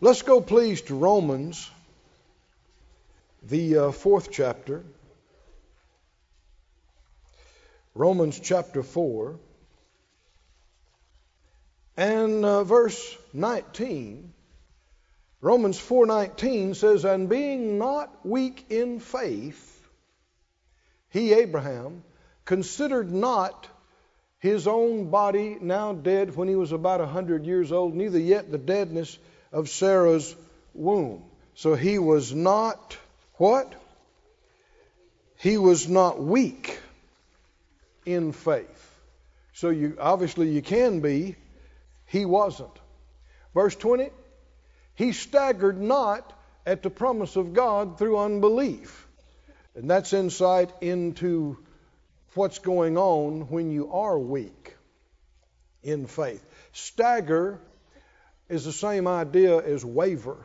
Let's go, please, to Romans, the uh, fourth chapter. Romans chapter 4 and uh, verse 19. Romans 4:19 says, "And being not weak in faith, he Abraham considered not his own body now dead when he was about a hundred years old, neither yet the deadness of Sarah's womb. So he was not what? He was not weak in faith. So you obviously you can be. He wasn't. Verse 20, he staggered not at the promise of God through unbelief. And that's insight into what's going on when you are weak in faith. Stagger is the same idea as waver.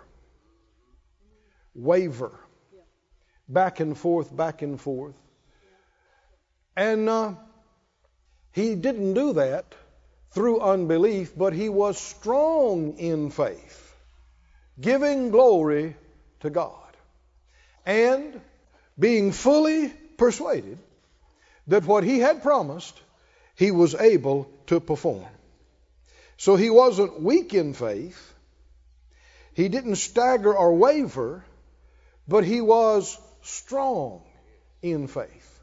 Waver. Back and forth, back and forth. And uh, he didn't do that through unbelief, but he was strong in faith, giving glory to God, and being fully persuaded that what he had promised, he was able to perform. So he wasn't weak in faith. He didn't stagger or waver, but he was strong in faith.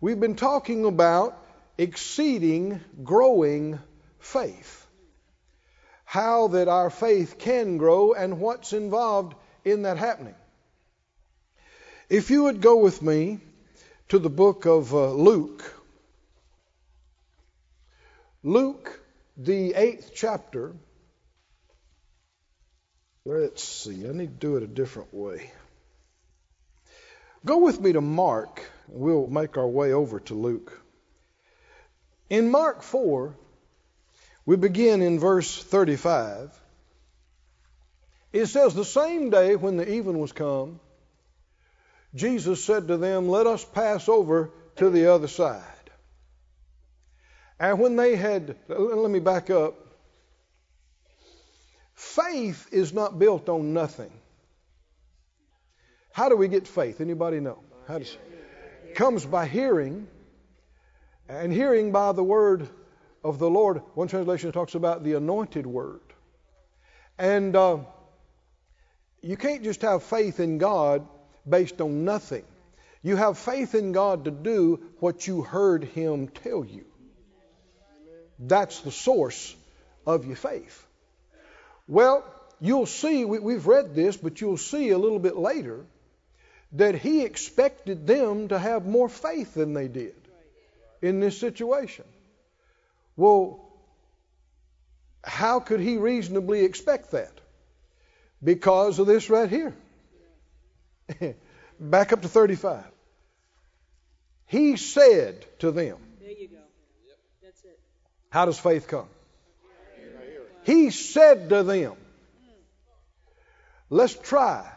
We've been talking about exceeding, growing faith. How that our faith can grow and what's involved in that happening. If you would go with me to the book of uh, Luke, Luke the eighth chapter. Let's see, I need to do it a different way. Go with me to Mark. We'll make our way over to Luke. In Mark 4, we begin in verse 35. It says, The same day when the even was come, Jesus said to them, Let us pass over to the other side. And when they had, let me back up. Faith is not built on nothing. How do we get faith? Anybody know? How does it comes by hearing, and hearing by the word of the Lord. One translation talks about the anointed word. And uh, you can't just have faith in God based on nothing. You have faith in God to do what you heard Him tell you. That's the source of your faith. Well, you'll see, we, have read this, but you'll see a little bit later that he expected them to have more faith than they did in this situation. Well, how could he reasonably expect that? Because of this right here. Back up to 35. He said to them, how does faith come? He said to them, Let's try.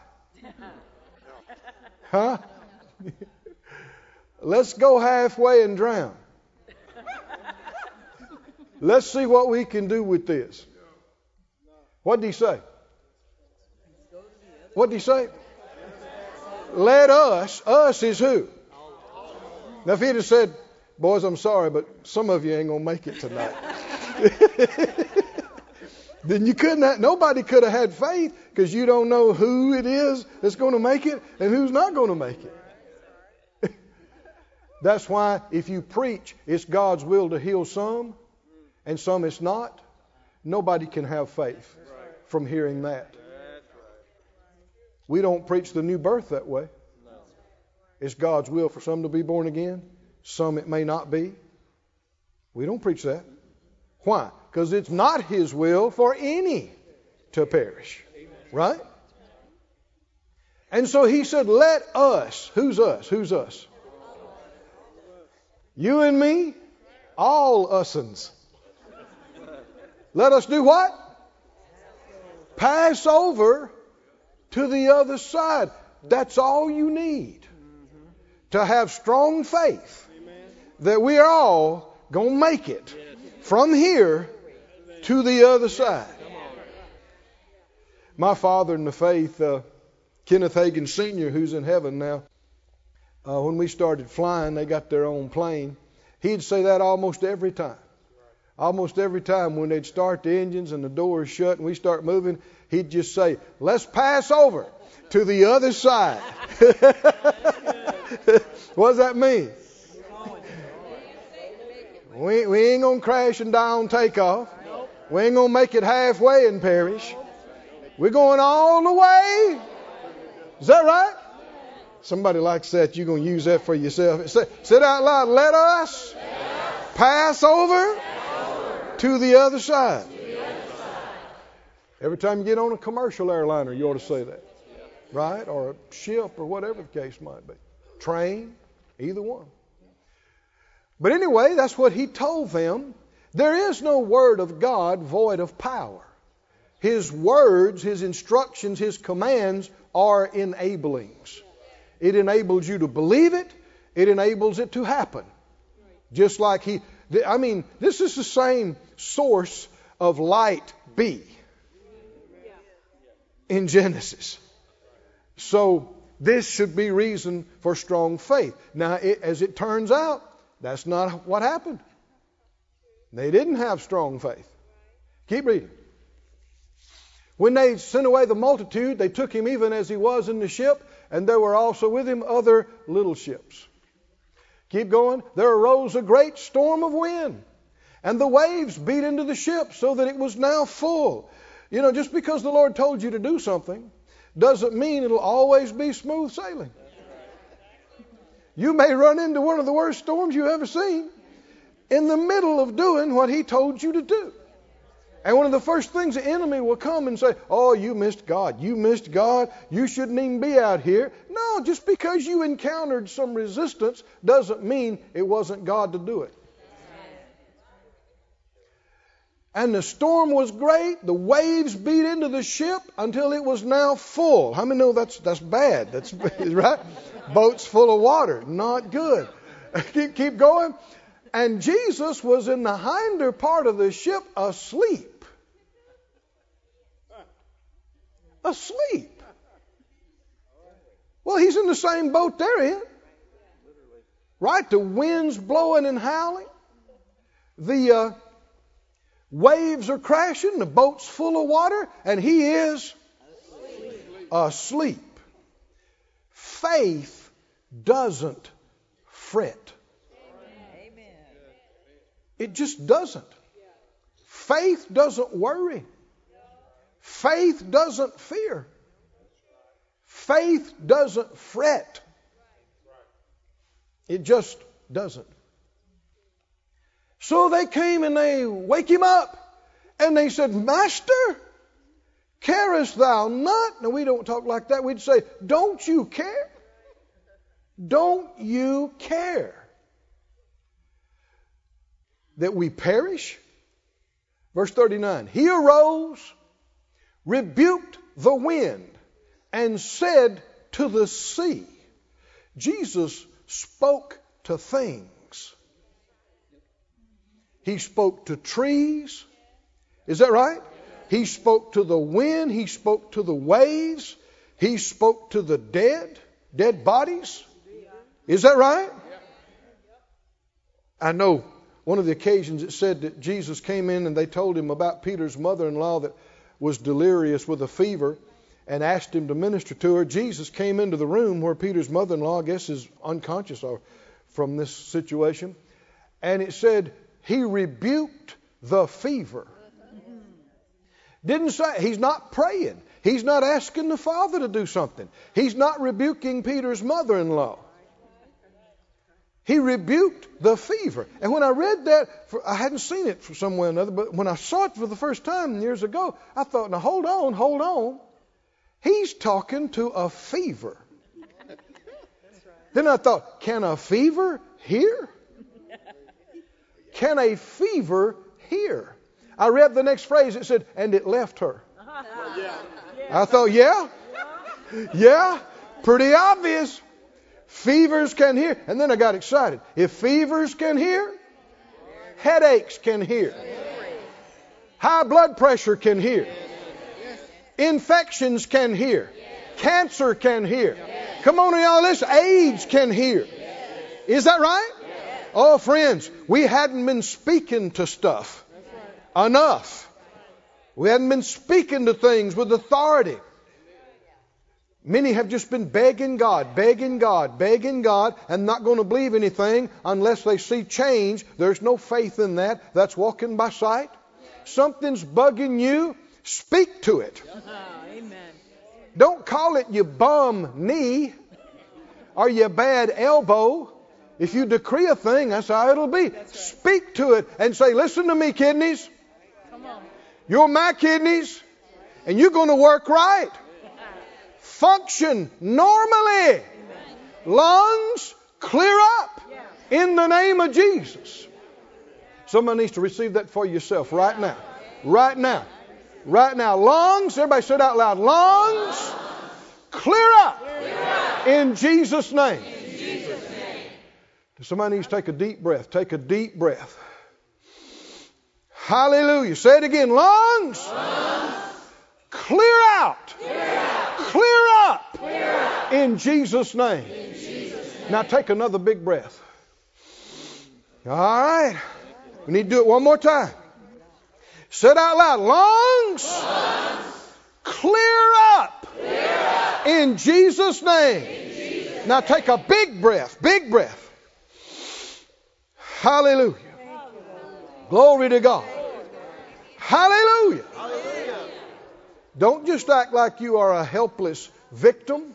Huh? Let's go halfway and drown. Let's see what we can do with this. What did he say? What did he say? Let us, us is who? Now, if he'd said, Boys, I'm sorry, but some of you ain't going to make it tonight. then you couldn't have, nobody could have had faith because you don't know who it is that's going to make it and who's not going to make it. that's why if you preach it's God's will to heal some and some it's not, nobody can have faith from hearing that. We don't preach the new birth that way. It's God's will for some to be born again some it may not be. We don't preach that. Why? Because it's not His will for any to perish. Right? And so He said, Let us, who's us? Who's us? You and me, all usins. Let us do what? Pass over to the other side. That's all you need to have strong faith that we are all going to make it from here to the other side. My father in the faith, uh, Kenneth Hagin Sr., who's in heaven now, uh, when we started flying, they got their own plane. He'd say that almost every time. Almost every time when they'd start the engines and the doors shut and we start moving, he'd just say, Let's pass over to the other side. what does that mean? We, we ain't going to crash and die on takeoff. Nope. We ain't going to make it halfway and perish. We're going all the way. Is that right? Somebody likes that. You're going to use that for yourself. Say, sit out loud. Let us pass over to the other side. Every time you get on a commercial airliner, you ought to say that. Right? Or a ship or whatever the case might be. Train, either one. But anyway, that's what he told them. There is no word of God void of power. His words, His instructions, His commands are enablings. It enables you to believe it, it enables it to happen. Just like He, I mean, this is the same source of light B in Genesis. So this should be reason for strong faith. Now, it, as it turns out, that's not what happened. They didn't have strong faith. Keep reading. When they sent away the multitude, they took him even as he was in the ship, and there were also with him other little ships. Keep going. There arose a great storm of wind, and the waves beat into the ship so that it was now full. You know, just because the Lord told you to do something doesn't mean it'll always be smooth sailing. You may run into one of the worst storms you've ever seen in the middle of doing what He told you to do. And one of the first things the enemy will come and say, Oh, you missed God. You missed God. You shouldn't even be out here. No, just because you encountered some resistance doesn't mean it wasn't God to do it. And the storm was great. The waves beat into the ship until it was now full. How many know that's that's bad? That's right. Boats full of water, not good. keep keep going. And Jesus was in the hinder part of the ship asleep. Asleep. Well, he's in the same boat they're in. Right? The wind's blowing and howling. The uh, waves are crashing. The boat's full of water. And he is asleep. asleep. Faith doesn't fret. It just doesn't. Faith doesn't worry. Faith doesn't fear. Faith doesn't fret. It just doesn't. So they came and they wake him up and they said, Master, carest thou not? Now we don't talk like that. We'd say, Don't you care? Don't you care? that we perish? Verse 39 He arose, rebuked the wind, and said to the sea, Jesus spoke to things. He spoke to trees. Is that right? He spoke to the wind. He spoke to the waves. He spoke to the dead, dead bodies. Is that right? I know one of the occasions it said that Jesus came in and they told him about Peter's mother in law that was delirious with a fever and asked him to minister to her. Jesus came into the room where Peter's mother in law, I guess, is unconscious from this situation. And it said, He rebuked the fever. Didn't say, He's not praying. He's not asking the Father to do something. He's not rebuking Peter's mother in law. He rebuked the fever. And when I read that, for, I hadn't seen it from somewhere or another, but when I saw it for the first time years ago, I thought, now hold on, hold on. He's talking to a fever. Right. Then I thought, can a fever hear? Can a fever hear? I read the next phrase, it said, and it left her. I thought, yeah, yeah, pretty obvious. Fevers can hear. And then I got excited. If fevers can hear, headaches can hear. High blood pressure can hear. Infections can hear. Cancer can hear. Come on, y'all, listen. AIDS can hear. Is that right? Oh, friends, we hadn't been speaking to stuff enough. We hadn't been speaking to things with authority. Many have just been begging God, begging God, begging God, and not going to believe anything unless they see change. There's no faith in that. That's walking by sight. Something's bugging you, speak to it. Amen. Don't call it your bum knee or your bad elbow. If you decree a thing, that's how it'll be. Right. Speak to it and say, Listen to me, kidneys. You're my kidneys, and you're going to work right function normally. Lungs clear up in the name of Jesus. Somebody needs to receive that for yourself right now. Right now. Right now. Lungs, everybody say it out loud. Lungs clear up in Jesus' name. Somebody needs to take a deep breath. Take a deep breath. Hallelujah. Say it again. Lungs, Lungs. clear out. Clear up. Clear up. In, Jesus name. In Jesus' name. Now take another big breath. All right. We need to do it one more time. Say it out loud. Lungs, Lungs. Clear, up. clear up. In Jesus' name. In Jesus now take a big breath. Big breath. Hallelujah. Glory to God. Hallelujah. Don't just act like you are a helpless victim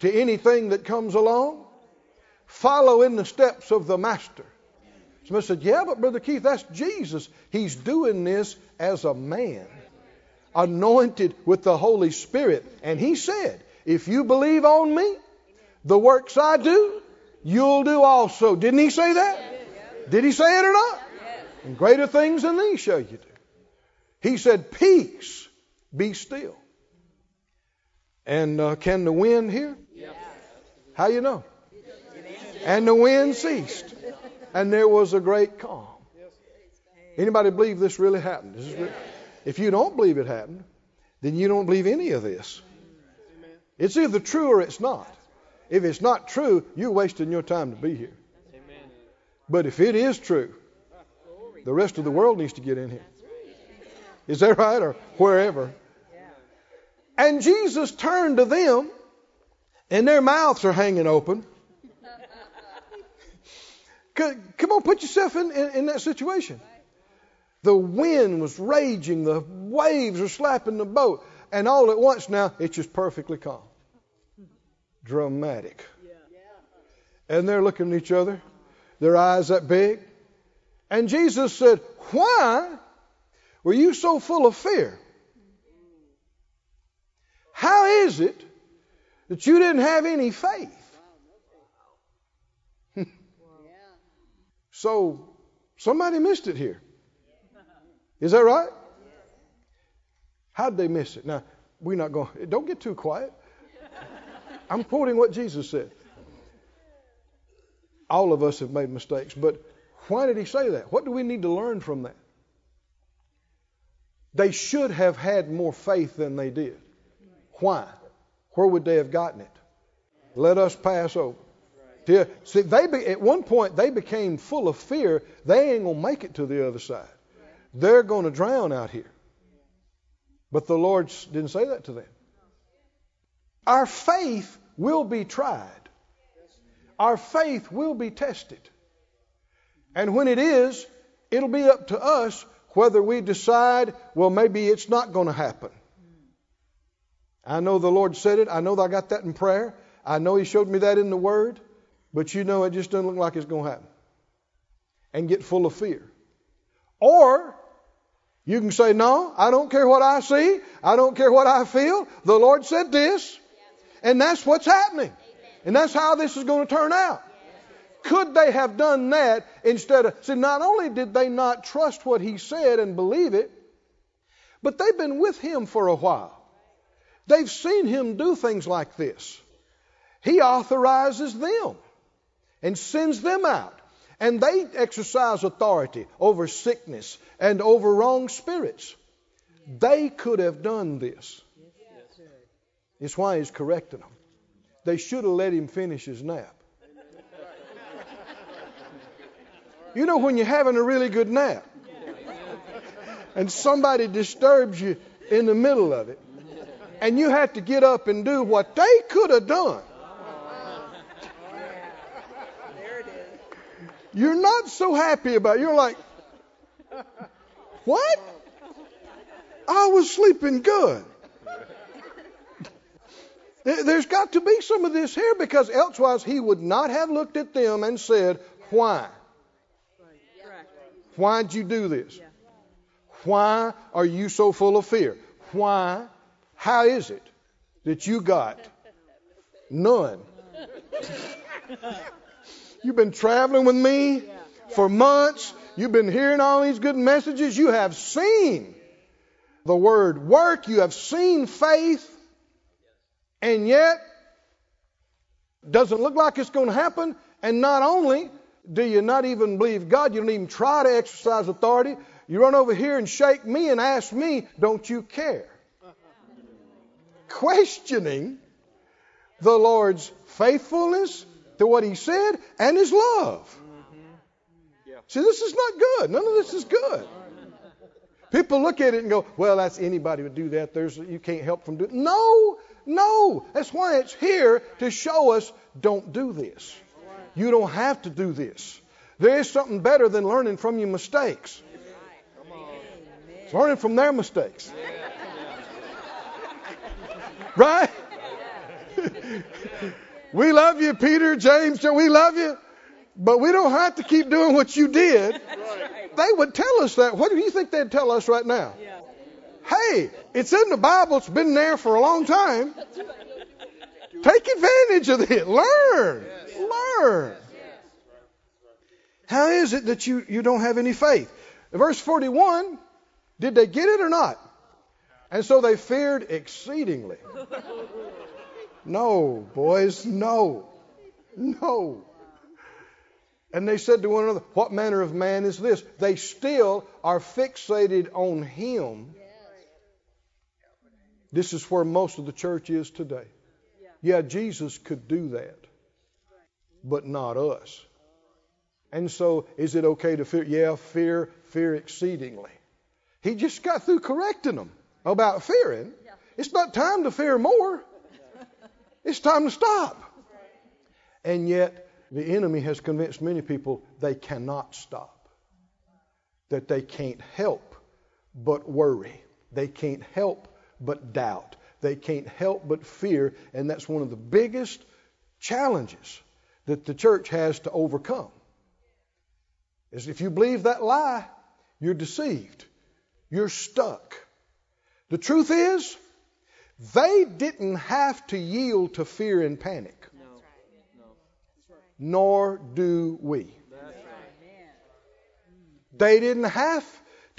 to anything that comes along. Follow in the steps of the Master. Somebody said, Yeah, but Brother Keith, that's Jesus. He's doing this as a man, anointed with the Holy Spirit. And he said, If you believe on me, the works I do, you'll do also. Didn't he say that? Did he say it or not? And greater things than these shall you do. He said, Peace be still. And uh, can the wind hear? How you know? And the wind ceased, and there was a great calm. Anybody believe this really happened? This really, if you don't believe it happened, then you don't believe any of this. It's either true or it's not. If it's not true, you're wasting your time to be here. But if it is true, the rest of the world needs to get in here. Is that right? Or wherever. And Jesus turned to them, and their mouths are hanging open. Come on, put yourself in, in, in, that situation. The wind was raging, the waves were slapping the boat, and all at once now it's just perfectly calm. Dramatic. And they're looking at each other, their eyes that big. And Jesus said, Why were you so full of fear? How is it that you didn't have any faith? so somebody missed it here. Is that right? How'd they miss it? Now, we're not going, don't get too quiet. I'm quoting what Jesus said. All of us have made mistakes, but why did he say that? What do we need to learn from that? They should have had more faith than they did. Why? Where would they have gotten it? Let us pass over. See, they be, at one point they became full of fear. They ain't gonna make it to the other side. They're to drown out here. But the Lord didn't say that to them. Our faith will be tried. Our faith will be tested. And when it is, it'll be up to us whether we decide, well, maybe it's not going to happen. I know the Lord said it. I know I got that in prayer. I know He showed me that in the Word. But you know, it just doesn't look like it's going to happen. And get full of fear. Or you can say, No, I don't care what I see. I don't care what I feel. The Lord said this. And that's what's happening. And that's how this is going to turn out. Could they have done that instead of. See, not only did they not trust what he said and believe it, but they've been with him for a while. They've seen him do things like this. He authorizes them and sends them out. And they exercise authority over sickness and over wrong spirits. They could have done this. It's why he's correcting them. They should have let him finish his nap. You know when you're having a really good nap and somebody disturbs you in the middle of it and you have to get up and do what they could have done. You're not so happy about it. You're like, what? I was sleeping good. There's got to be some of this here because elsewise he would not have looked at them and said, Why? Why'd you do this? Why are you so full of fear? Why? How is it that you got none? You've been traveling with me for months. You've been hearing all these good messages. You have seen the word work. You have seen faith. And yet, doesn't look like it's going to happen. And not only do you not even believe God, you don't even try to exercise authority. You run over here and shake me and ask me, don't you care? Questioning the Lord's faithfulness to what He said and His love. See, this is not good. None of this is good. People look at it and go, well, that's anybody would do that. There's, you can't help from doing No, no. That's why it's here to show us don't do this. You don't have to do this. There is something better than learning from your mistakes. It's learning from their mistakes. Right? we love you, Peter, James, we love you, but we don't have to keep doing what you did. They would tell us that. What do you think they'd tell us right now? Hey, it's in the Bible, it's been there for a long time. Take advantage of it. Learn. Learn. How is it that you, you don't have any faith? Verse 41, did they get it or not? And so they feared exceedingly. No, boys, no. No. And they said to one another, What manner of man is this? They still are fixated on him. This is where most of the church is today. Yeah, Jesus could do that, but not us. And so, is it okay to fear? Yeah, fear, fear exceedingly. He just got through correcting them about fearing. It's not time to fear more. It's time to stop. And yet, the enemy has convinced many people they cannot stop, that they can't help but worry, they can't help but doubt, they can't help but fear, and that's one of the biggest challenges that the church has to overcome. Is if you believe that lie, you're deceived. You're stuck. The truth is, they didn't have to yield to fear and panic. No. Nor do we. Right. They didn't have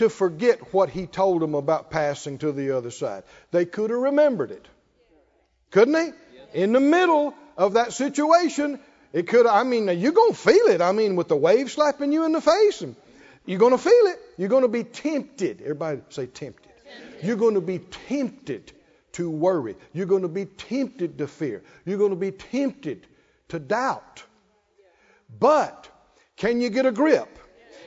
to forget what he told them about passing to the other side. They could have remembered it. Couldn't they? In the middle of that situation, it could, I mean, you're going to feel it. I mean, with the wave slapping you in the face, and you're going to feel it. You're going to be tempted. Everybody say tempted. You're going to be tempted to worry. You're going to be tempted to fear. You're going to be tempted to doubt. But can you get a grip?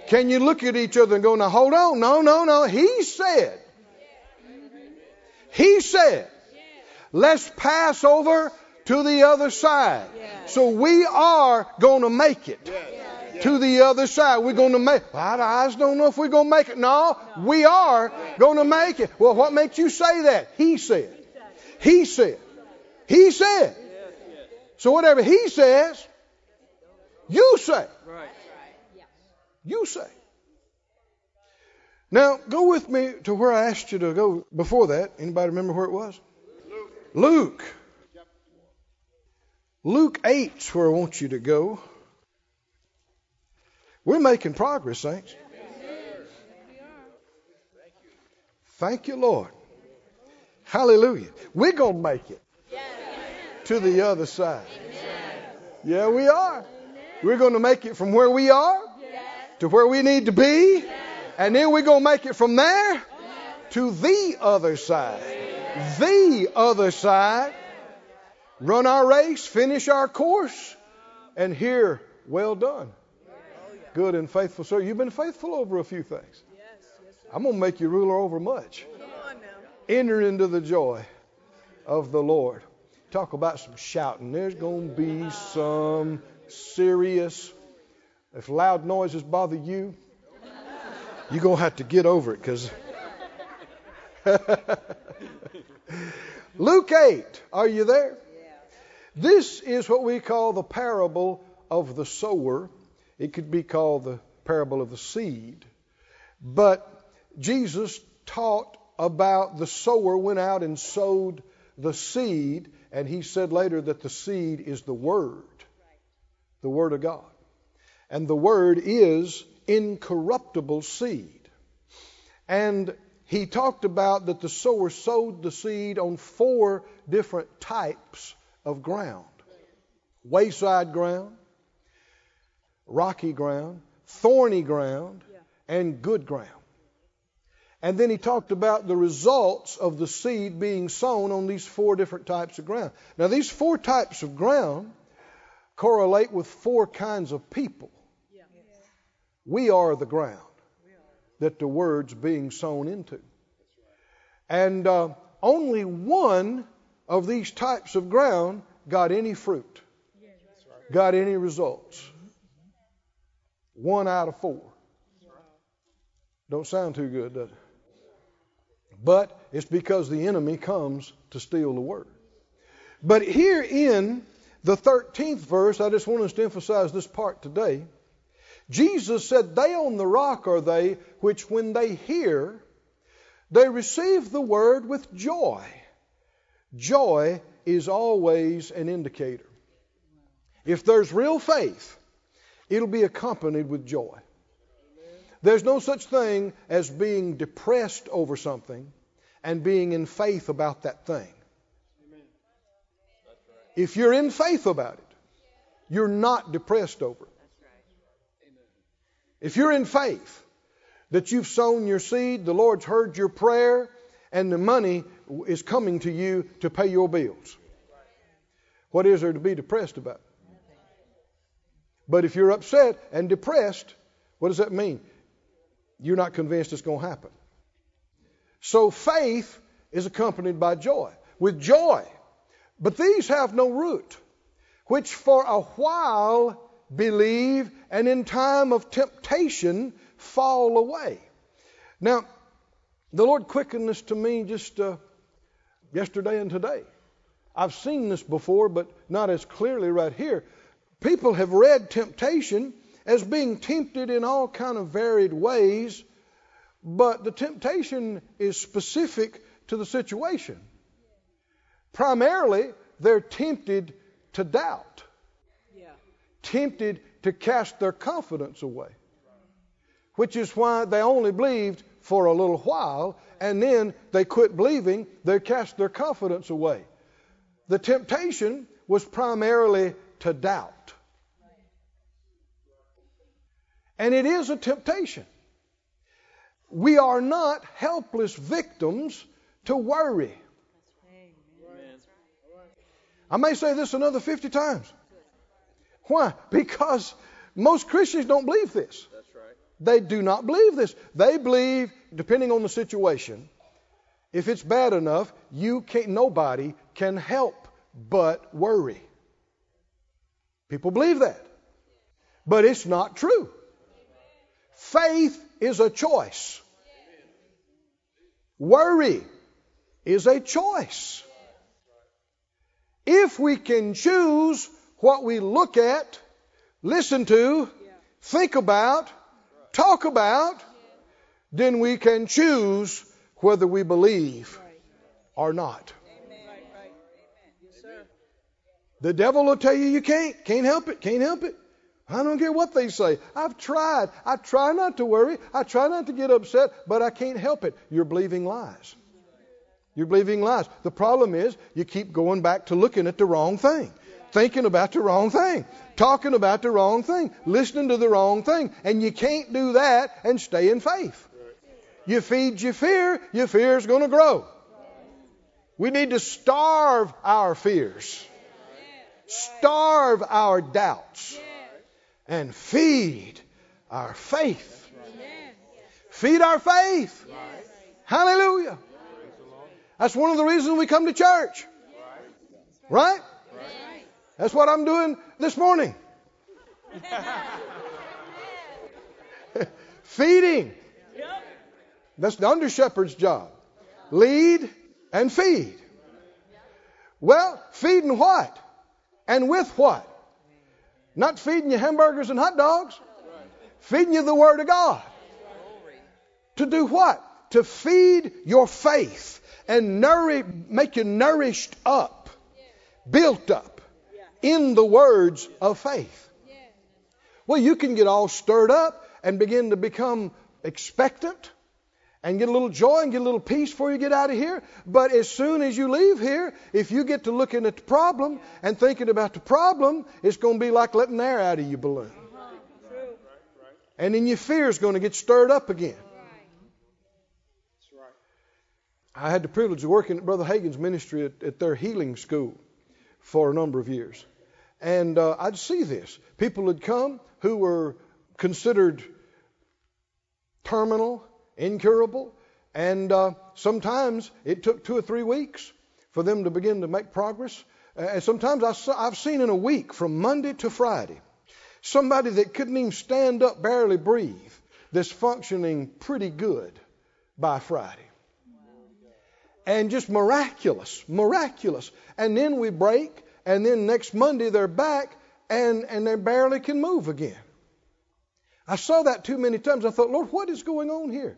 Can you look at each other and go, now hold on, no, no, no. He said, He said, let's pass over to the other side. So we are going to make it to the other side. We're going to make. Well, I just don't know if we're going to make it. No, we are going to make it. Well, what makes you say that? He said. He said. He said. So whatever he says, you say. You say. Now, go with me to where I asked you to go before that. Anybody remember where it was? Luke. Luke 8 is where I want you to go. We're making progress, saints. Thank you, Lord. Hallelujah. We're going to make it to the other side. Yeah, we are. We're going to make it from where we are to where we need to be. And then we're going to make it from there to the other side. The other side run our race, finish our course, and hear, well done. Good and faithful sir. You've been faithful over a few things. I'm going to make you ruler over much. Enter into the joy of the Lord. Talk about some shouting. There's going to be some serious. If loud noises bother you, you're going to have to get over it because. Luke 8, are you there? This is what we call the parable of the sower. It could be called the parable of the seed. But Jesus taught about the sower went out and sowed the seed, and he said later that the seed is the Word, the Word of God. And the Word is incorruptible seed. And he talked about that the sower sowed the seed on four different types of ground wayside ground, rocky ground, thorny ground, and good ground. And then he talked about the results of the seed being sown on these four different types of ground. Now, these four types of ground correlate with four kinds of people. We are the ground that the word's being sown into. And uh, only one of these types of ground got any fruit, got any results. One out of four. Don't sound too good, does it? But it's because the enemy comes to steal the word. But here in the 13th verse, I just want us to emphasize this part today. Jesus said, They on the rock are they which, when they hear, they receive the word with joy. Joy is always an indicator. If there's real faith, it'll be accompanied with joy. There's no such thing as being depressed over something and being in faith about that thing. If you're in faith about it, you're not depressed over it. If you're in faith that you've sown your seed, the Lord's heard your prayer, and the money is coming to you to pay your bills, what is there to be depressed about? But if you're upset and depressed, what does that mean? You're not convinced it's going to happen. So faith is accompanied by joy. With joy. But these have no root, which for a while believe, and in time of temptation fall away. Now, the Lord quickened this to me just uh, yesterday and today. I've seen this before, but not as clearly right here. People have read temptation as being tempted in all kind of varied ways, but the temptation is specific to the situation. Primarily, they're tempted to doubt tempted to cast their confidence away, which is why they only believed for a little while and then they quit believing, they cast their confidence away. The temptation was primarily to doubt. And it is a temptation. We are not helpless victims to worry. I may say this another 50 times. Why? Because most Christians don't believe this. Right. They do not believe this. They believe, depending on the situation, if it's bad enough, you can't. Nobody can help but worry. People believe that, but it's not true. Faith is a choice. Worry is a choice. If we can choose what we look at, listen to, think about, talk about, then we can choose whether we believe or not. The devil will tell you you can't, can't help it, can't help it. I don't care what they say. I've tried. I try not to worry. I try not to get upset, but I can't help it. You're believing lies. You're believing lies. The problem is you keep going back to looking at the wrong thing thinking about the wrong thing, talking about the wrong thing, listening to the wrong thing. And you can't do that and stay in faith. You feed your fear, your fear is going to grow. We need to starve our fears. starve our doubts, and feed our faith. Feed our faith. Hallelujah. That's one of the reasons we come to church. Right? That's what I'm doing this morning. Feeding. That's the under shepherd's job. Lead and feed. Well, feeding what? And with what? Not feeding you hamburgers and hot dogs. Feeding you the Word of God. To do what? To feed your faith and nourish, make you nourished up, built up in the words of faith. Well, you can get all stirred up and begin to become expectant and get a little joy and get a little peace before you get out of here. But as soon as you leave here, if you get to looking at the problem and thinking about the problem, it's going to be like letting air out of your balloon. And then your fear is going to get stirred up again. I had the privilege of working at Brother Hagin's ministry at, at their healing school for a number of years. And uh, I'd see this. People would come who were considered terminal, incurable, and uh, sometimes it took two or three weeks for them to begin to make progress. And sometimes I've seen in a week from Monday to Friday somebody that couldn't even stand up, barely breathe, that's functioning pretty good by Friday and just miraculous, miraculous. And then we break, and then next Monday they're back, and, and they barely can move again. I saw that too many times. I thought, Lord, what is going on here?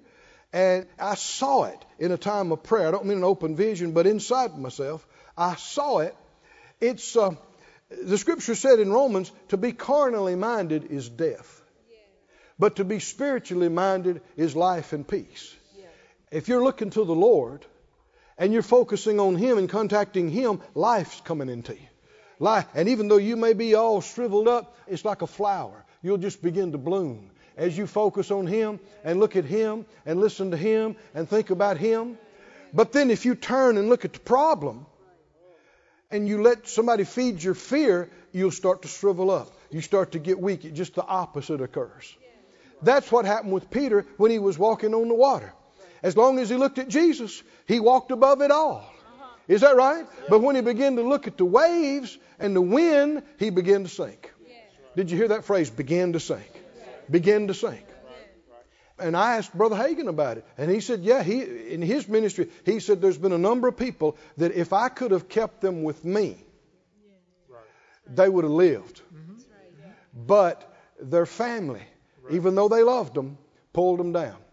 And I saw it in a time of prayer. I don't mean an open vision, but inside myself, I saw it. It's uh, the scripture said in Romans, to be carnally minded is death, but to be spiritually minded is life and peace. If you're looking to the Lord, and you're focusing on Him and contacting Him, life's coming into you. Life, and even though you may be all shriveled up, it's like a flower. You'll just begin to bloom as you focus on Him and look at Him and listen to Him and think about Him. But then if you turn and look at the problem and you let somebody feed your fear, you'll start to shrivel up. You start to get weak. It just the opposite occurs. That's what happened with Peter when he was walking on the water. As long as he looked at Jesus, he walked above it all. Uh-huh. Is that right? But when he began to look at the waves and the wind, he began to sink. Did you hear that phrase? Begin to sink. Begin to sink. And I asked Brother Hagin about it, and he said, "Yeah, he in his ministry, he said there's been a number of people that if I could have kept them with me, they would have lived. Mm-hmm. But their family, even though they loved them, pulled them down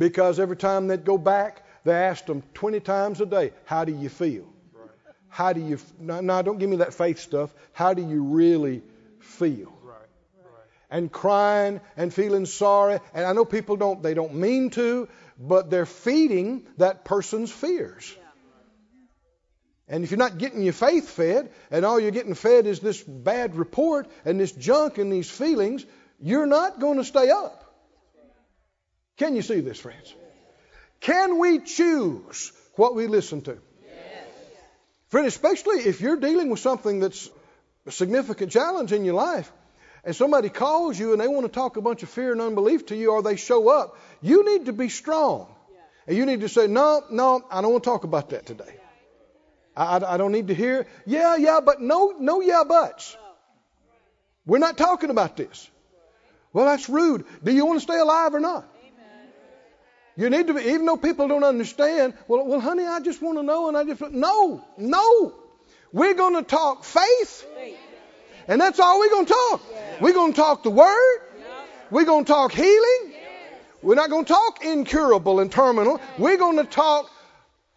because every time they'd go back, they asked them 20 times a day, How do you feel? Right. How do you, now, now, don't give me that faith stuff. How do you really feel? Right. Right. And crying and feeling sorry. And I know people don't, they don't mean to, but they're feeding that person's fears. And if you're not getting your faith fed, and all you're getting fed is this bad report and this junk and these feelings, you're not going to stay up. Can you see this, friends? Can we choose what we listen to? Yes. Friend, especially if you're dealing with something that's a significant challenge in your life, and somebody calls you and they want to talk a bunch of fear and unbelief to you, or they show up, you need to be strong. And you need to say, No, no, I don't want to talk about that today. I, I, I don't need to hear, yeah, yeah, but no, no, yeah, buts. We're not talking about this. Well, that's rude. Do you want to stay alive or not? You need to be, even though people don't understand, well, well, honey, I just want to know, and I just, no, no. We're going to talk faith, and that's all we're going to talk. We're going to talk the Word. We're going to talk healing. We're not going to talk incurable and terminal. We're going to talk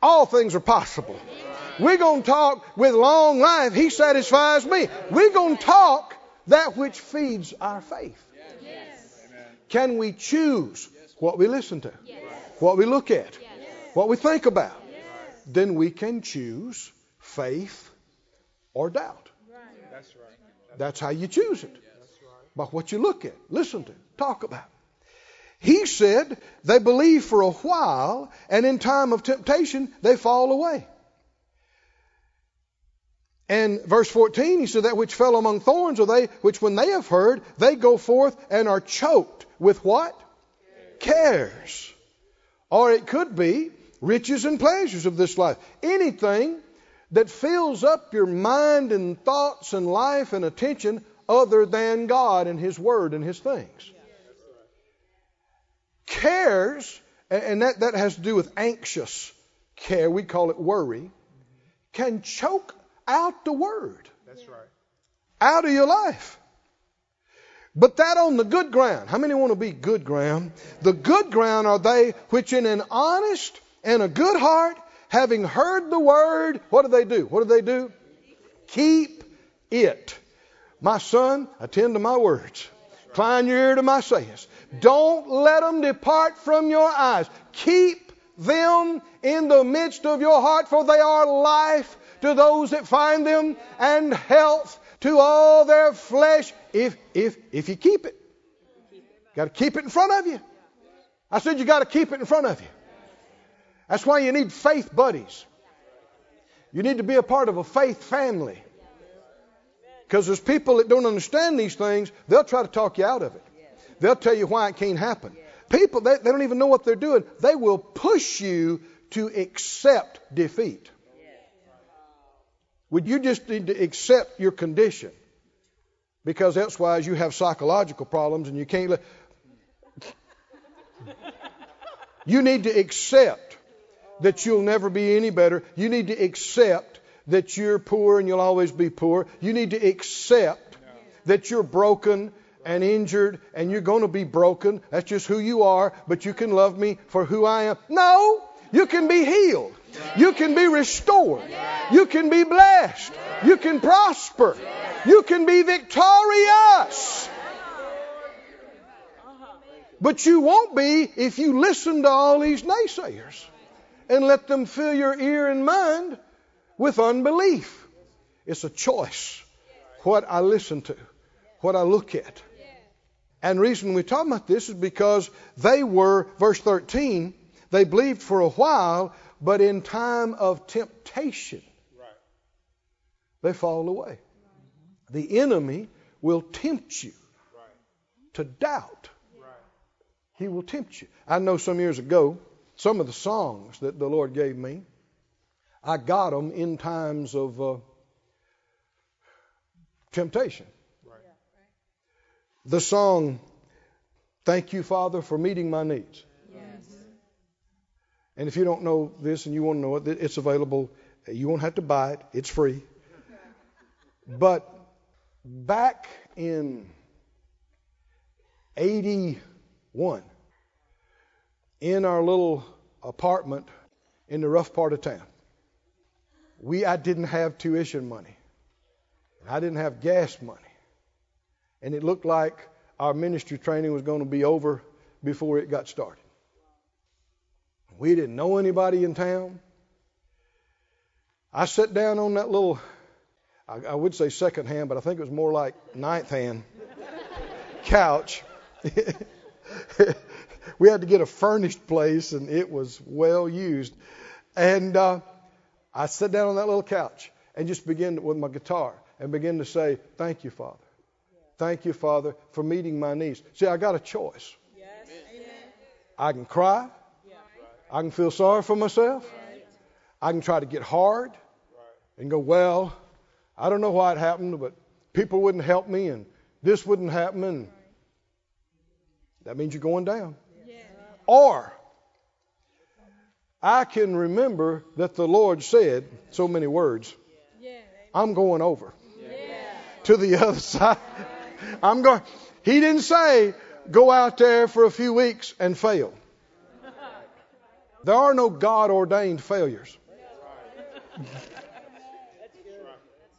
all things are possible. We're going to talk with long life. He satisfies me. We're going to talk that which feeds our faith. Can we choose what we listen to? what we look at, what we think about, then we can choose faith or doubt. That's how you choose it. By what you look at, listen to, talk about. He said they believe for a while, and in time of temptation, they fall away. And verse 14, he said, That which fell among thorns are they which, when they have heard, they go forth and are choked with what? Cares. Or it could be riches and pleasures of this life. Anything that fills up your mind and thoughts and life and attention other than God and His Word and His things. Cares, and that, that has to do with anxious care, we call it worry, can choke out the Word. That's right. Out of your life. But that on the good ground. How many want to be good ground? The good ground are they which in an honest and a good heart, having heard the word, what do they do? What do they do? Keep it. My son, attend to my words. Incline your ear to my sayings. Don't let them depart from your eyes. Keep them in the midst of your heart, for they are life to those that find them and health to all their flesh if if if you keep it. Got to keep it in front of you. I said you got to keep it in front of you. That's why you need faith buddies. You need to be a part of a faith family. Because there's people that don't understand these things, they'll try to talk you out of it. They'll tell you why it can't happen. People, they, they don't even know what they're doing. They will push you to accept defeat. Would you just need to accept your condition? Because elsewise you have psychological problems and you can't let. You need to accept that you'll never be any better. You need to accept that you're poor and you'll always be poor. You need to accept that you're broken and injured and you're going to be broken. That's just who you are, but you can love me for who I am. No, you can be healed. You can be restored. You can be blessed. You can prosper. You can be victorious. But you won't be if you listen to all these naysayers and let them fill your ear and mind with unbelief. It's a choice what I listen to, what I look at. And the reason we're talking about this is because they were, verse 13, they believed for a while, but in time of temptation, they fall away. The enemy will tempt you to doubt. He will tempt you. I know some years ago, some of the songs that the Lord gave me, I got them in times of uh, temptation. The song, Thank You, Father, for Meeting My Needs. And if you don't know this and you want to know it, it's available. You won't have to buy it, it's free. But back in 81, in our little apartment in the rough part of town, we I didn't have tuition money. And I didn't have gas money. And it looked like our ministry training was going to be over before it got started. We didn't know anybody in town. I sat down on that little, I, I would say second hand, but I think it was more like ninth hand couch. we had to get a furnished place, and it was well used. And uh, I sat down on that little couch and just began with my guitar and began to say, Thank you, Father. Thank you, Father, for meeting my needs. See, I got a choice. Yes. I can cry. I can feel sorry for myself. I can try to get hard and go, well, I don't know why it happened, but people wouldn't help me and this wouldn't happen. And that means you're going down. Or I can remember that the Lord said so many words. I'm going over to the other side. I'm going. He didn't say go out there for a few weeks and fail. There are no God ordained failures.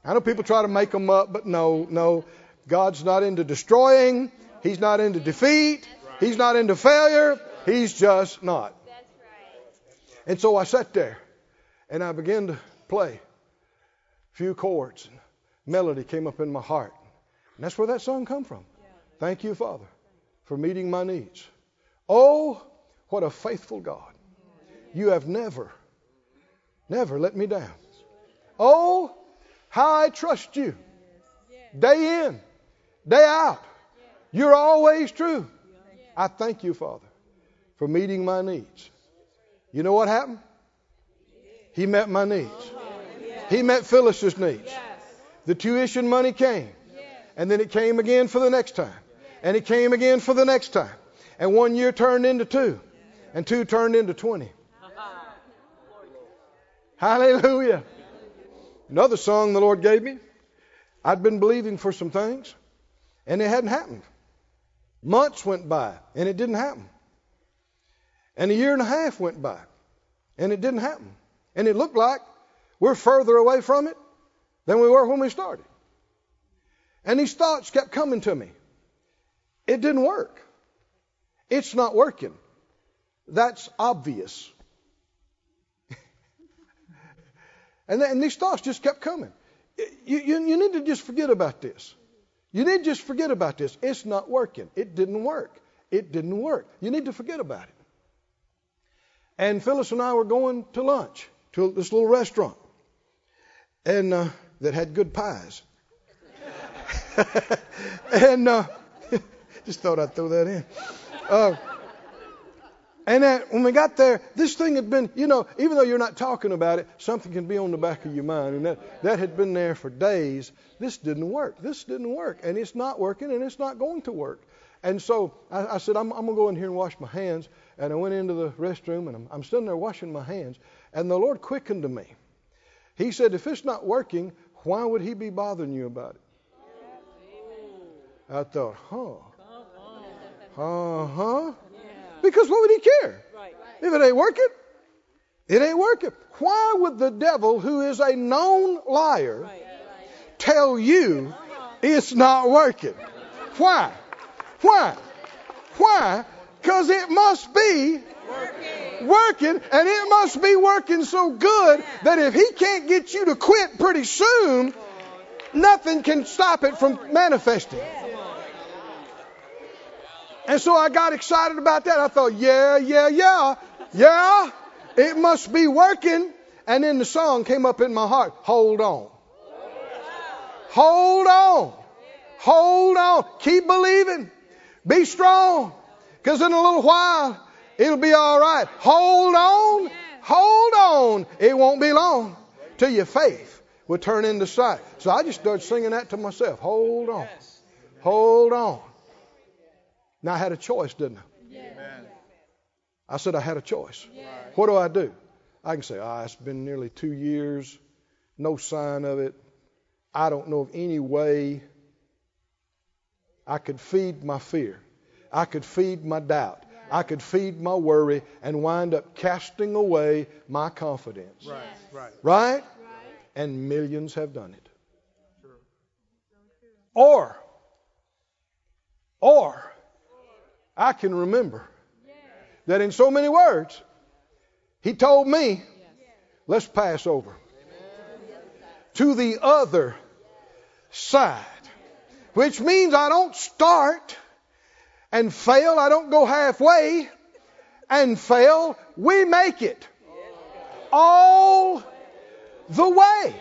I know people try to make them up, but no, no. God's not into destroying. He's not into defeat. He's not into failure. He's just not. And so I sat there and I began to play a few chords and melody came up in my heart. And that's where that song come from. Thank you, Father, for meeting my needs. Oh, what a faithful God. You have never, never let me down. Oh, how I trust you. Day in, day out. You're always true. I thank you, Father, for meeting my needs. You know what happened? He met my needs. He met Phyllis's needs. The tuition money came. And then it came again for the next time. And it came again for the next time. And one year turned into two. And two turned into 20. Hallelujah. Another song the Lord gave me. I'd been believing for some things, and it hadn't happened. Months went by, and it didn't happen. And a year and a half went by, and it didn't happen. And it looked like we're further away from it than we were when we started. And these thoughts kept coming to me. It didn't work. It's not working. That's obvious. And, and these thoughts just kept coming. You, you, you need to just forget about this. You need to just forget about this. It's not working. It didn't work. It didn't work. You need to forget about it. And Phyllis and I were going to lunch to this little restaurant, and uh, that had good pies. and uh, just thought I'd throw that in. Uh, and that when we got there, this thing had been, you know, even though you're not talking about it, something can be on the back of your mind. And that, that had been there for days. This didn't work. This didn't work. And it's not working and it's not going to work. And so I, I said, I'm, I'm going to go in here and wash my hands. And I went into the restroom and I'm, I'm sitting there washing my hands. And the Lord quickened to me. He said, If it's not working, why would He be bothering you about it? I thought, huh. Uh huh. Because what would he care? If it ain't working, it ain't working. Why would the devil, who is a known liar, tell you it's not working? Why? Why? Why? Because it must be working. working, and it must be working so good that if he can't get you to quit pretty soon, nothing can stop it from manifesting. And so I got excited about that. I thought, yeah, yeah, yeah, yeah, it must be working. And then the song came up in my heart hold on. Hold on. Hold on. Keep believing. Be strong. Because in a little while, it'll be all right. Hold on. Hold on. It won't be long till your faith will turn into sight. So I just started singing that to myself. Hold on. Hold on. Now I had a choice, didn't I? I said I had a choice. What do I do? I can say, ah, oh, it's been nearly two years, no sign of it. I don't know of any way I could feed my fear. I could feed my doubt. I could feed my worry and wind up casting away my confidence. Right, right. Right? And millions have done it. Or, or, I can remember that in so many words, he told me, let's pass over to the other side, which means I don't start and fail. I don't go halfway and fail. We make it all the way.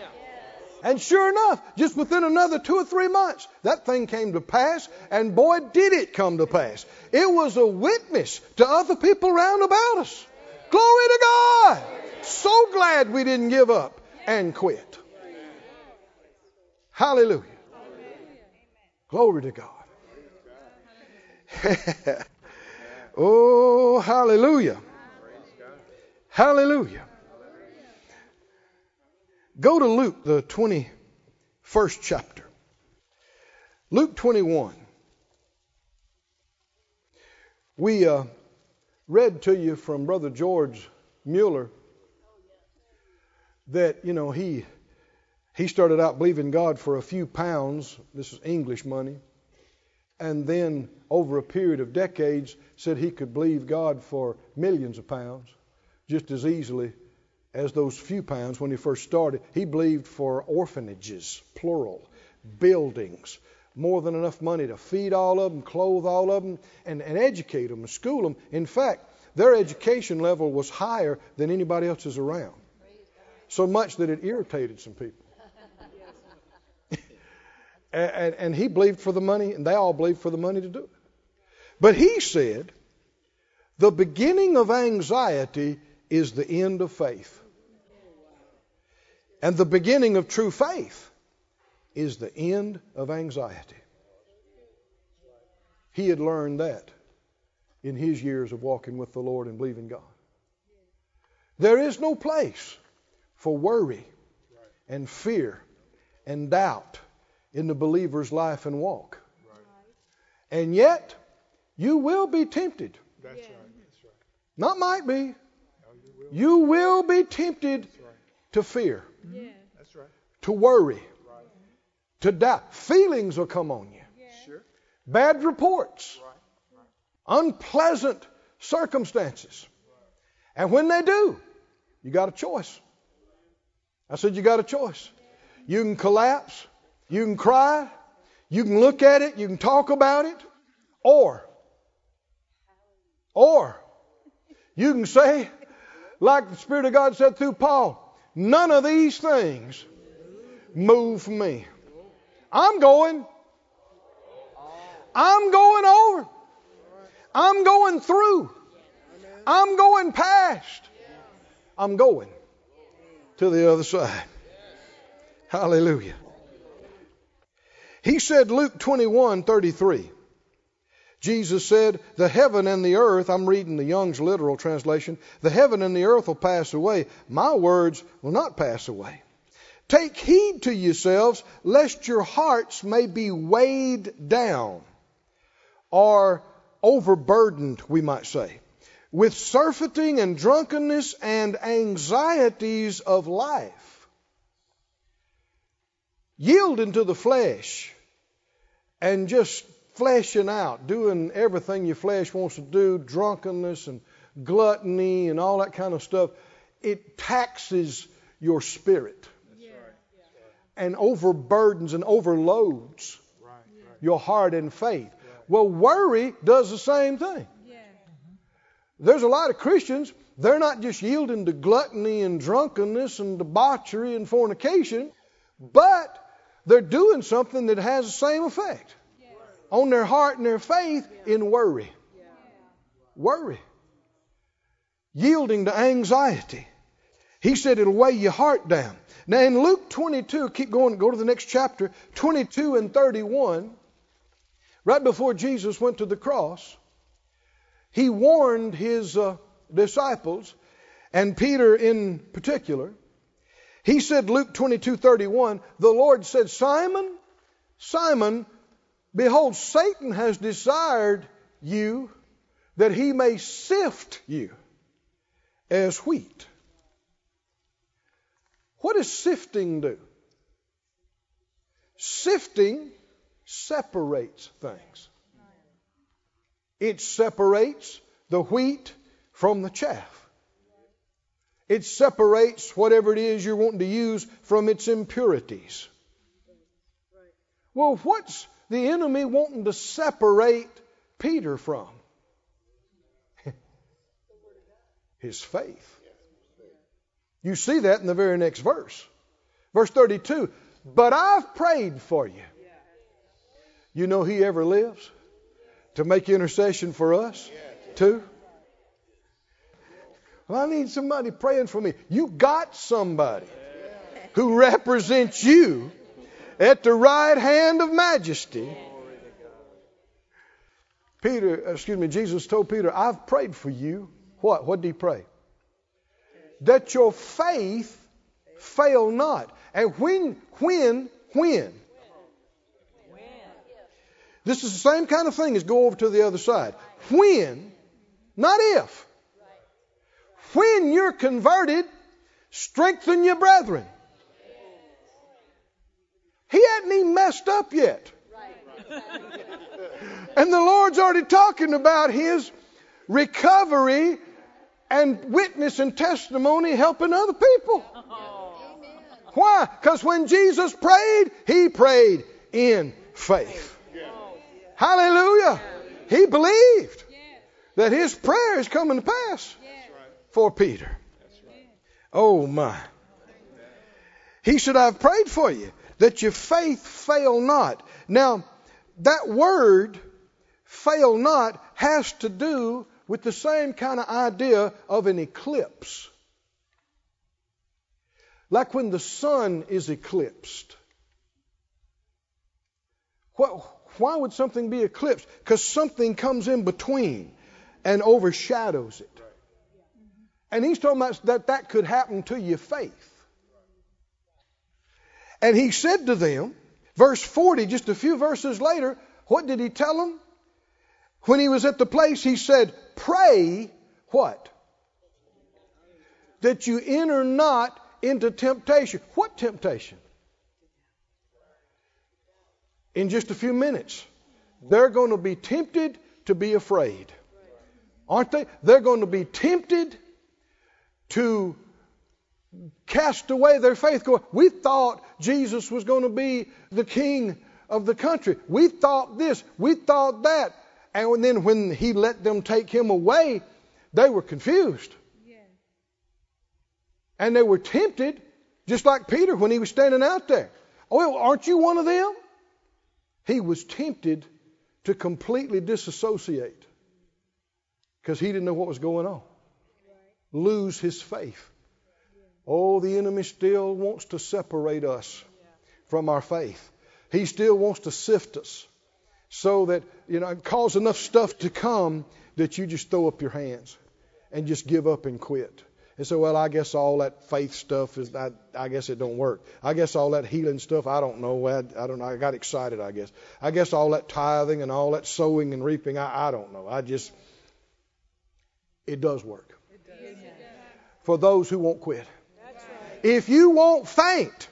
And sure enough, just within another two or three months, that thing came to pass, and boy, did it come to pass. It was a witness to other people round about us. Glory to God! So glad we didn't give up and quit. Hallelujah. Glory to God. oh, hallelujah. Hallelujah. Go to Luke, the 21st chapter. Luke 21. We uh, read to you from Brother George Mueller that, you know, he, he started out believing God for a few pounds. This is English money. And then, over a period of decades, said he could believe God for millions of pounds just as easily as those few pounds when he first started. He believed for orphanages, plural, buildings, more than enough money to feed all of them, clothe all of them, and, and educate them and school them. In fact, their education level was higher than anybody else's around. So much that it irritated some people. And, and he believed for the money, and they all believed for the money to do it. But he said, the beginning of anxiety is the end of faith. And the beginning of true faith is the end of anxiety. He had learned that in his years of walking with the Lord and believing God. There is no place for worry and fear and doubt in the believer's life and walk. And yet, you will be tempted. That's right. Right. Not might be. No, you will. You will be tempted right. to fear, Mm-hmm. That's right. to worry, Right. to doubt. Feelings will come on you. Sure. Bad reports, Right. Right. unpleasant circumstances. And when they do, you got a choice. I said, you got a choice. You can collapse, you can cry, you can look at it, you can talk about it, or, or, you can say, like the Spirit of God said through Paul, none of these things move me. I'm going. I'm going over. I'm going through. I'm going past. I'm going to the other side. Hallelujah. He said, Luke 21 33. Jesus said, The heaven and the earth, I'm reading the Young's literal translation, the heaven and the earth will pass away. My words will not pass away. Take heed to yourselves, lest your hearts may be weighed down or overburdened, we might say, with surfeiting and drunkenness and anxieties of life. Yielding to the flesh and just fleshing out, doing everything your flesh wants to do, drunkenness and gluttony and all that kind of stuff, it taxes your spirit and overburdens and overloads your heart and faith. Well, worry does the same thing. There's a lot of Christians, they're not just yielding to gluttony and drunkenness and debauchery and fornication, but they're doing something that has the same effect on their heart and their faith in worry. Worry. Yielding to anxiety. He said it'll weigh your heart down. Now in Luke 22, keep going, go to the next chapter, 22 and 31, right before Jesus went to the cross, he warned his uh, disciples, and Peter in particular. He said, Luke 22 31, the Lord said, Simon, Simon, behold, Satan has desired you that he may sift you as wheat. What does sifting do? Sifting separates things. It separates the wheat from the chaff. It separates whatever it is you're wanting to use from its impurities. Well, what's the enemy wanting to separate Peter from? His faith. You see that in the very next verse. Verse 32 But I've prayed for you. You know He ever lives to make intercession for us, too. Well, I need somebody praying for me. You got somebody who represents you at the right hand of majesty. Peter, excuse me, Jesus told Peter, I've prayed for you. What? What did he pray? That your faith fail not. And when, when, when? This is the same kind of thing as go over to the other side. When, not if. When you're converted, strengthen your brethren. He hadn't even messed up yet. And the Lord's already talking about his recovery and witness and testimony helping other people. Why? Because when Jesus prayed, he prayed in faith. Hallelujah. He believed that his prayer is coming to pass for Peter. Oh my. He said, I've prayed for you that your faith fail not. Now, that word, fail not, has to do with the same kind of idea of an eclipse. Like when the sun is eclipsed. Why would something be eclipsed? Because something comes in between and overshadows it. And he's talking about that that could happen to your faith. And he said to them, verse 40, just a few verses later, what did he tell them? When he was at the place, he said, Pray what? That you enter not into temptation. What temptation? In just a few minutes, they're going to be tempted to be afraid. Aren't they? They're going to be tempted to cast away their faith. We thought Jesus was going to be the king of the country. We thought this. We thought that. And then when he let them take him away, they were confused. Yeah. And they were tempted, just like Peter when he was standing out there. Oh, aren't you one of them? He was tempted to completely disassociate because he didn't know what was going on. Lose his faith. Oh, the enemy still wants to separate us from our faith. He still wants to sift us so that, you know, cause enough stuff to come that you just throw up your hands and just give up and quit. And so, well, I guess all that faith stuff is, I, I guess it don't work. I guess all that healing stuff, I don't know. I, I don't know. I got excited, I guess. I guess all that tithing and all that sowing and reaping, I, I don't know. I just, it does work. It does. For those who won't quit. If you won't faint,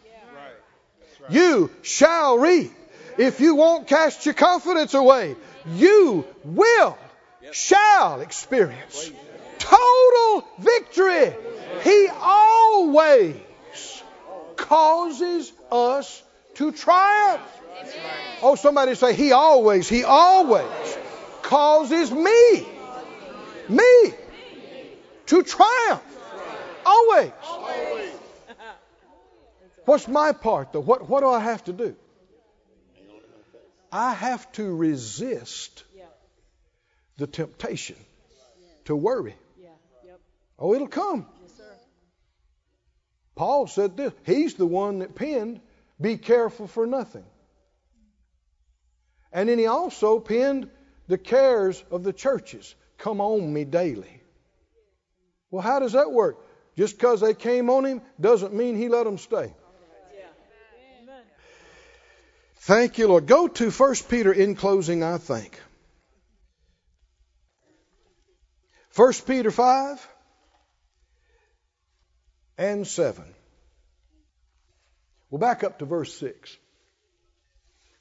you shall reap. If you won't cast your confidence away, you will, shall experience total victory. He always causes us to triumph. Oh, somebody say, He always, He always causes me, me, to triumph. Always. What's my part, though? What, what do I have to do? I have to resist the temptation to worry. Oh, it'll come. Paul said this. He's the one that penned, Be careful for nothing. And then he also penned the cares of the churches come on me daily. Well, how does that work? Just because they came on him doesn't mean he let them stay. Thank you, Lord. Go to 1 Peter in closing, I think. 1 Peter 5 and 7. We'll back up to verse 6.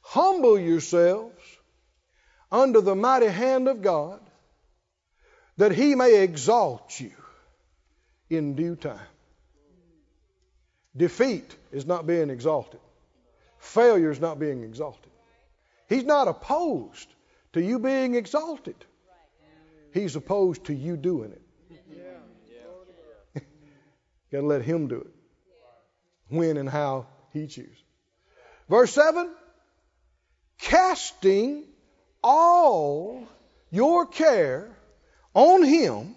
Humble yourselves under the mighty hand of God, that he may exalt you in due time. Defeat is not being exalted. Failure is not being exalted. He's not opposed to you being exalted. He's opposed to you doing it. Got to let Him do it. When and how He chooses. Verse 7 Casting all your care on Him,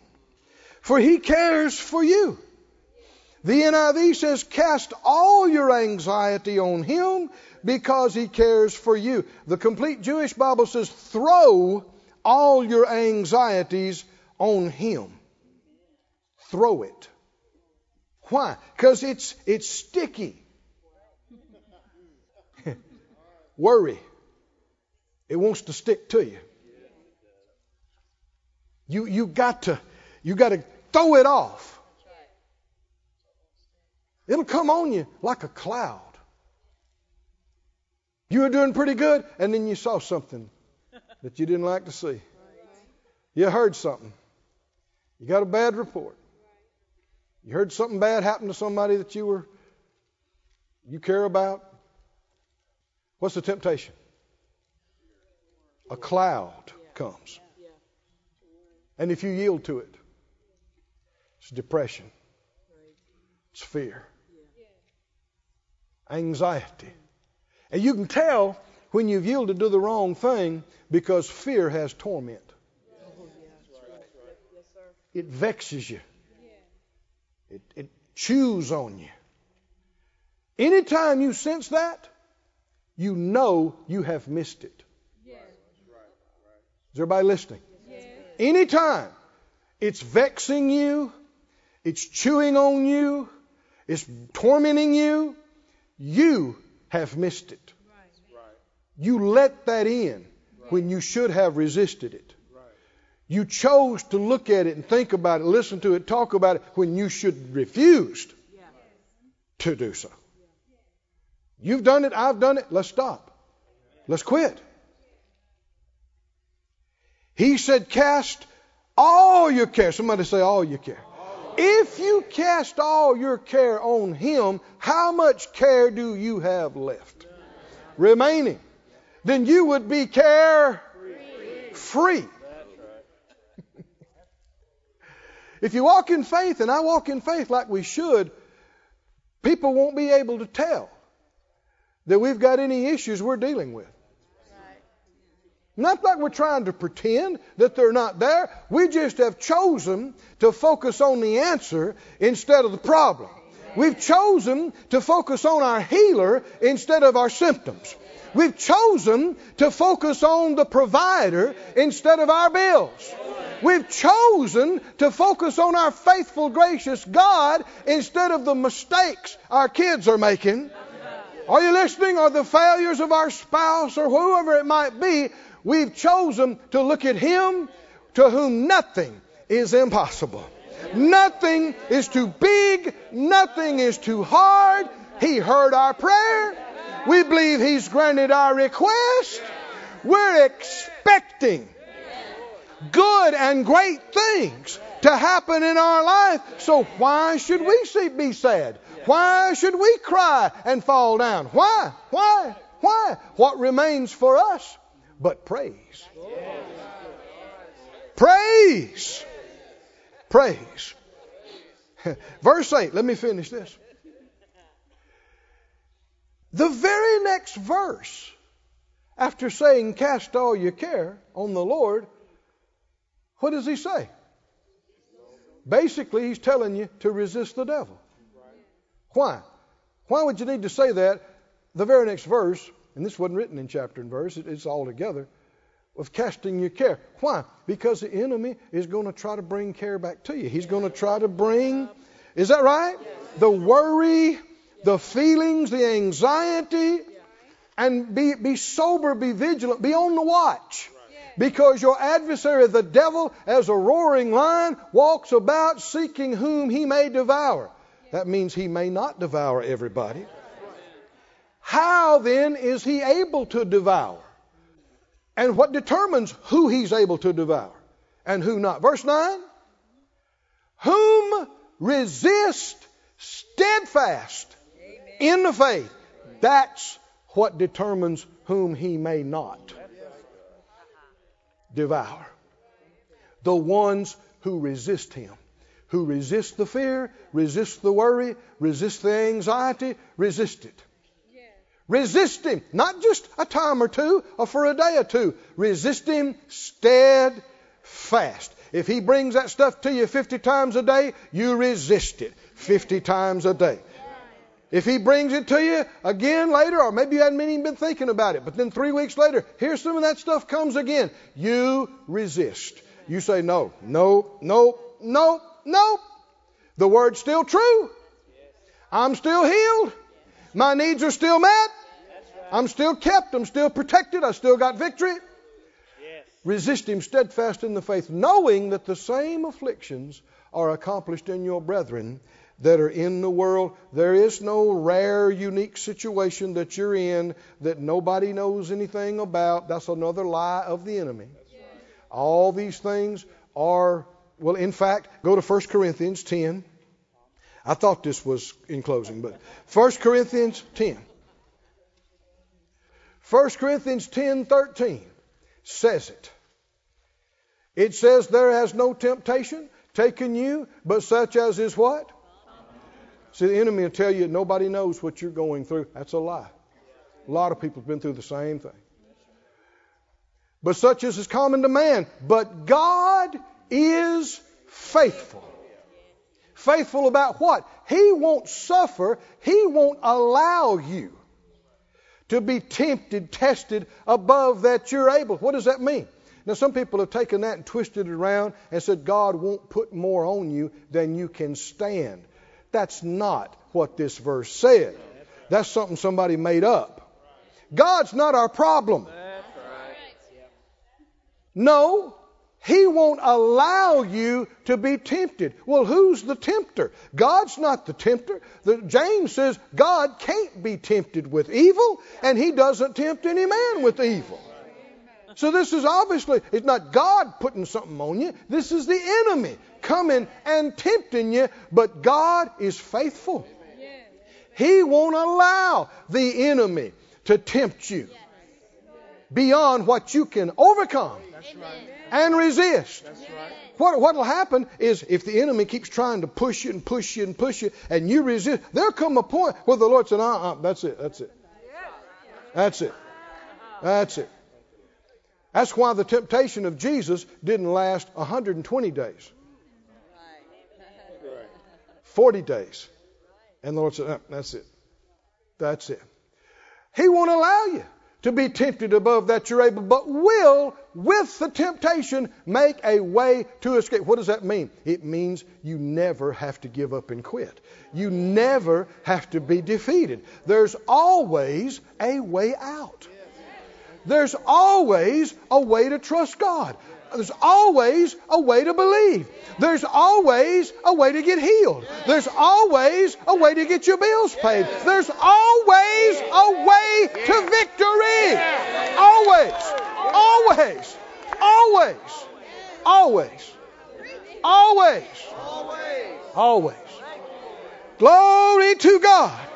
for He cares for you. The NIV says, Cast all your anxiety on Him because He cares for you. The complete Jewish Bible says, Throw all your anxieties on Him. Throw it. Why? Because it's, it's sticky. Worry. It wants to stick to you. You, you got to, you got to throw it off. It'll come on you like a cloud. You were doing pretty good, and then you saw something that you didn't like to see. You heard something. You got a bad report. You heard something bad happen to somebody that you were you care about. What's the temptation? A cloud comes. And if you yield to it, it's depression. It's fear. Anxiety. And you can tell when you've yielded to the wrong thing because fear has torment. It vexes you. It, it chews on you. Anytime you sense that, you know you have missed it. Is everybody listening? Anytime it's vexing you, it's chewing on you, it's tormenting you, you have missed it. You let that in when you should have resisted it. You chose to look at it and think about it, listen to it, talk about it when you should refused to do so. You've done it, I've done it, let's stop. Let's quit. He said, Cast all your care. Somebody say, All your care. If you cast all your care on Him, how much care do you have left remaining? Then you would be care free. if you walk in faith, and I walk in faith like we should, people won't be able to tell that we've got any issues we're dealing with. Not like we're trying to pretend that they're not there. We just have chosen to focus on the answer instead of the problem. We've chosen to focus on our healer instead of our symptoms. We've chosen to focus on the provider instead of our bills. We've chosen to focus on our faithful, gracious God instead of the mistakes our kids are making. Are you listening? Or the failures of our spouse or whoever it might be. We've chosen to look at Him to whom nothing is impossible. Nothing is too big. Nothing is too hard. He heard our prayer. We believe He's granted our request. We're expecting good and great things to happen in our life. So why should we be sad? Why should we cry and fall down? Why? Why? Why? What remains for us but praise? Praise. Praise. Verse 8, let me finish this. The very next verse, after saying, Cast all your care on the Lord, what does he say? Basically, he's telling you to resist the devil. Why? Why would you need to say that? The very next verse, and this wasn't written in chapter and verse, it's all together, of casting your care. Why? Because the enemy is going to try to bring care back to you. He's going to try to bring, is that right? The worry, the feelings, the anxiety, and be, be sober, be vigilant, be on the watch. Because your adversary, the devil, as a roaring lion, walks about seeking whom he may devour. That means he may not devour everybody. How then is he able to devour? And what determines who he's able to devour and who not? Verse 9 Whom resist steadfast in the faith. That's what determines whom he may not devour. The ones who resist him who resist the fear, resist the worry, resist the anxiety, resist it. Resist him, not just a time or two or for a day or two. Resist him steadfast. If he brings that stuff to you 50 times a day, you resist it 50 times a day. If he brings it to you again later, or maybe you hadn't even been thinking about it, but then three weeks later, here's some of that stuff comes again, you resist. You say, no, no, no, no, no. The word's still true. I'm still healed. My needs are still met. I'm still kept. I'm still protected. I still got victory. Resist him steadfast in the faith, knowing that the same afflictions are accomplished in your brethren that are in the world. There is no rare, unique situation that you're in that nobody knows anything about. That's another lie of the enemy. All these things are well, in fact, go to 1 Corinthians 10. I thought this was in closing, but 1 Corinthians 10. 1 Corinthians 10 13 says it. It says, There has no temptation taken you, but such as is what? See, the enemy will tell you nobody knows what you're going through. That's a lie. A lot of people have been through the same thing. But such as is common to man. But God is faithful. Faithful about what? He won't suffer. He won't allow you to be tempted, tested above that you're able. What does that mean? Now, some people have taken that and twisted it around and said God won't put more on you than you can stand. That's not what this verse said. That's something somebody made up. God's not our problem. No, He won't allow you to be tempted. Well, who's the tempter? God's not the tempter. The, James says God can't be tempted with evil, and He doesn't tempt any man with evil. So this is obviously, it's not God putting something on you. This is the enemy coming and tempting you, but God is faithful. He won't allow the enemy to tempt you beyond what you can overcome and resist. What what will happen is if the enemy keeps trying to push you and push you and push you and you resist, there'll come a point where the Lord said, uh uh, that's it, that's it. That's it. That's it. That's why the temptation of Jesus didn't last 120 days. 40 days. And the Lord said, "Uh, That's it. That's it. He won't allow you to be tempted above that you're able, but will, with the temptation, make a way to escape. What does that mean? It means you never have to give up and quit. You never have to be defeated. There's always a way out. There's always a way to trust God. There's always a way to believe. There's always a way to get healed. There's always a way to get your bills paid. There's always a way to victory. Always. Always. Always. Always. Always. Always. Glory to God.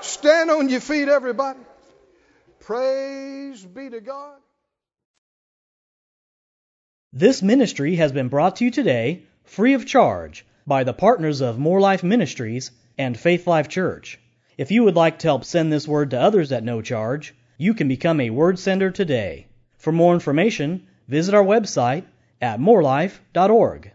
Stand on your feet, everybody. Praise be to God. This ministry has been brought to you today free of charge by the partners of Moore Life Ministries and Faith Life Church. If you would like to help send this word to others at no charge, you can become a word sender today. For more information, visit our website at moorelife.org.